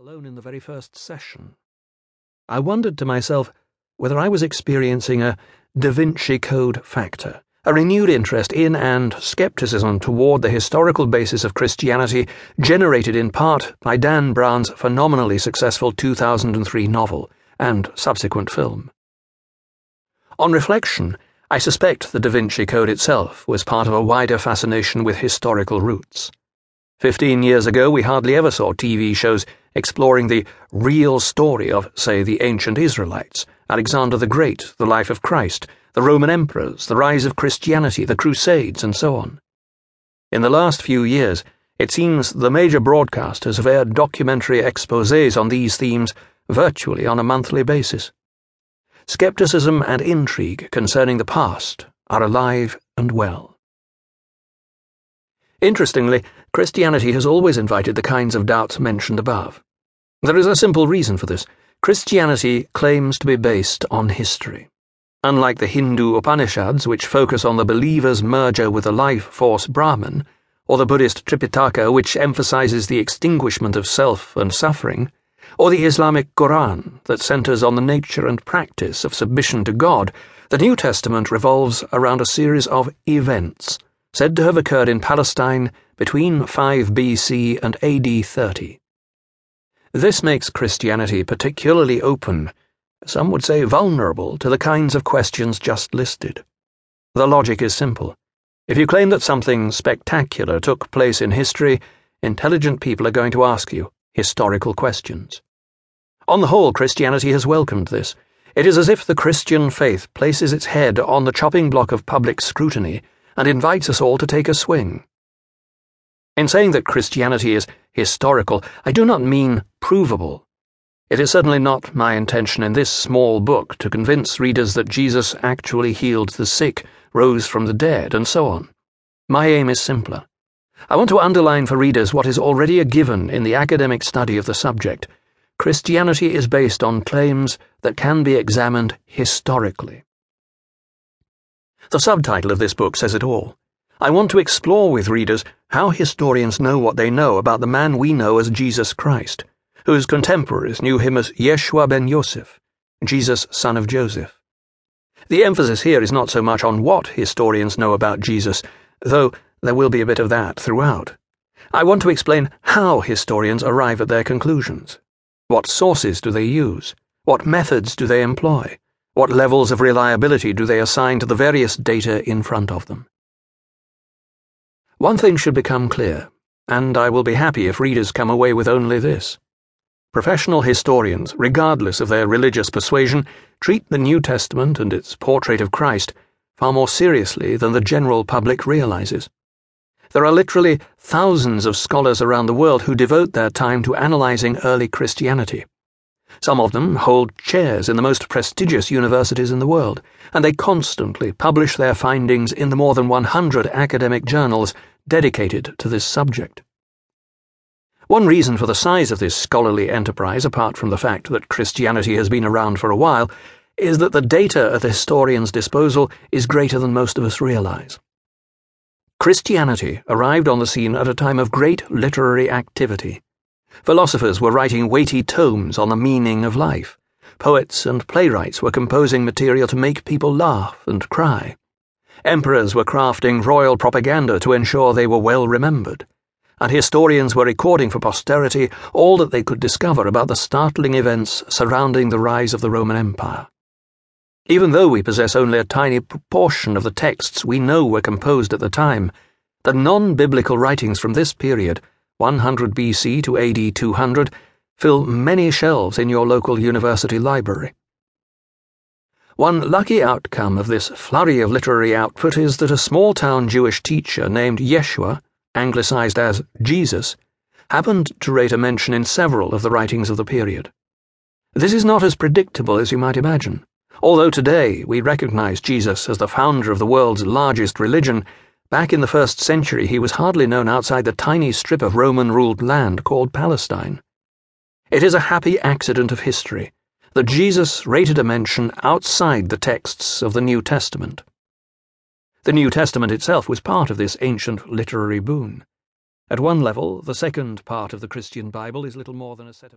alone in the very first session. I wondered to myself whether I was experiencing a Da Vinci Code factor, a renewed interest in and skepticism toward the historical basis of Christianity, generated in part by Dan Brown's phenomenally successful 2003 novel and subsequent film. On reflection, I suspect the Da Vinci Code itself was part of a wider fascination with historical roots. Fifteen years ago, we hardly ever saw TV shows exploring the real story of, say, the ancient Israelites, Alexander the Great, the life of Christ, the Roman emperors, the rise of Christianity, the Crusades, and so on. In the last few years, it seems the major broadcasters have aired documentary exposés on these themes virtually on a monthly basis. Skepticism and intrigue concerning the past are alive and well. Interestingly, Christianity has always invited the kinds of doubts mentioned above. There is a simple reason for this. Christianity claims to be based on history. Unlike the Hindu Upanishads, which focus on the believer's merger with the life force Brahman, or the Buddhist Tripitaka, which emphasizes the extinguishment of self and suffering, or the Islamic Quran, that centers on the nature and practice of submission to God, the New Testament revolves around a series of events said to have occurred in Palestine between 5 BC and AD 30. This makes Christianity particularly open, some would say vulnerable, to the kinds of questions just listed. The logic is simple. If you claim that something spectacular took place in history, intelligent people are going to ask you historical questions. On the whole, Christianity has welcomed this. It is as if the Christian faith places its head on the chopping block of public scrutiny and invites us all to take a swing. In saying that Christianity is historical, I do not mean provable. It is certainly not my intention in this small book to convince readers that Jesus actually healed the sick, rose from the dead, and so on. My aim is simpler. I want to underline for readers what is already a given in the academic study of the subject. Christianity is based on claims that can be examined historically. The subtitle of this book says it all. I want to explore with readers how historians know what they know about the man we know as Jesus Christ, whose contemporaries knew him as Yeshua ben Yosef, Jesus, son of Joseph. The emphasis here is not so much on what historians know about Jesus, though there will be a bit of that throughout. I want to explain how historians arrive at their conclusions. What sources do they use? What methods do they employ? What levels of reliability do they assign to the various data in front of them? One thing should become clear, and I will be happy if readers come away with only this. Professional historians, regardless of their religious persuasion, treat the New Testament and its portrait of Christ far more seriously than the general public realizes. There are literally thousands of scholars around the world who devote their time to analyzing early Christianity. Some of them hold chairs in the most prestigious universities in the world, and they constantly publish their findings in the more than 100 academic journals dedicated to this subject. One reason for the size of this scholarly enterprise, apart from the fact that Christianity has been around for a while, is that the data at the historian's disposal is greater than most of us realize. Christianity arrived on the scene at a time of great literary activity. Philosophers were writing weighty tomes on the meaning of life. Poets and playwrights were composing material to make people laugh and cry. Emperors were crafting royal propaganda to ensure they were well remembered. And historians were recording for posterity all that they could discover about the startling events surrounding the rise of the Roman Empire. Even though we possess only a tiny proportion of the texts we know were composed at the time, the non biblical writings from this period 100 BC to AD 200, fill many shelves in your local university library. One lucky outcome of this flurry of literary output is that a small town Jewish teacher named Yeshua, anglicized as Jesus, happened to rate a mention in several of the writings of the period. This is not as predictable as you might imagine. Although today we recognize Jesus as the founder of the world's largest religion, Back in the first century, he was hardly known outside the tiny strip of Roman ruled land called Palestine. It is a happy accident of history that Jesus rated a mention outside the texts of the New Testament. The New Testament itself was part of this ancient literary boon. At one level, the second part of the Christian Bible is little more than a set of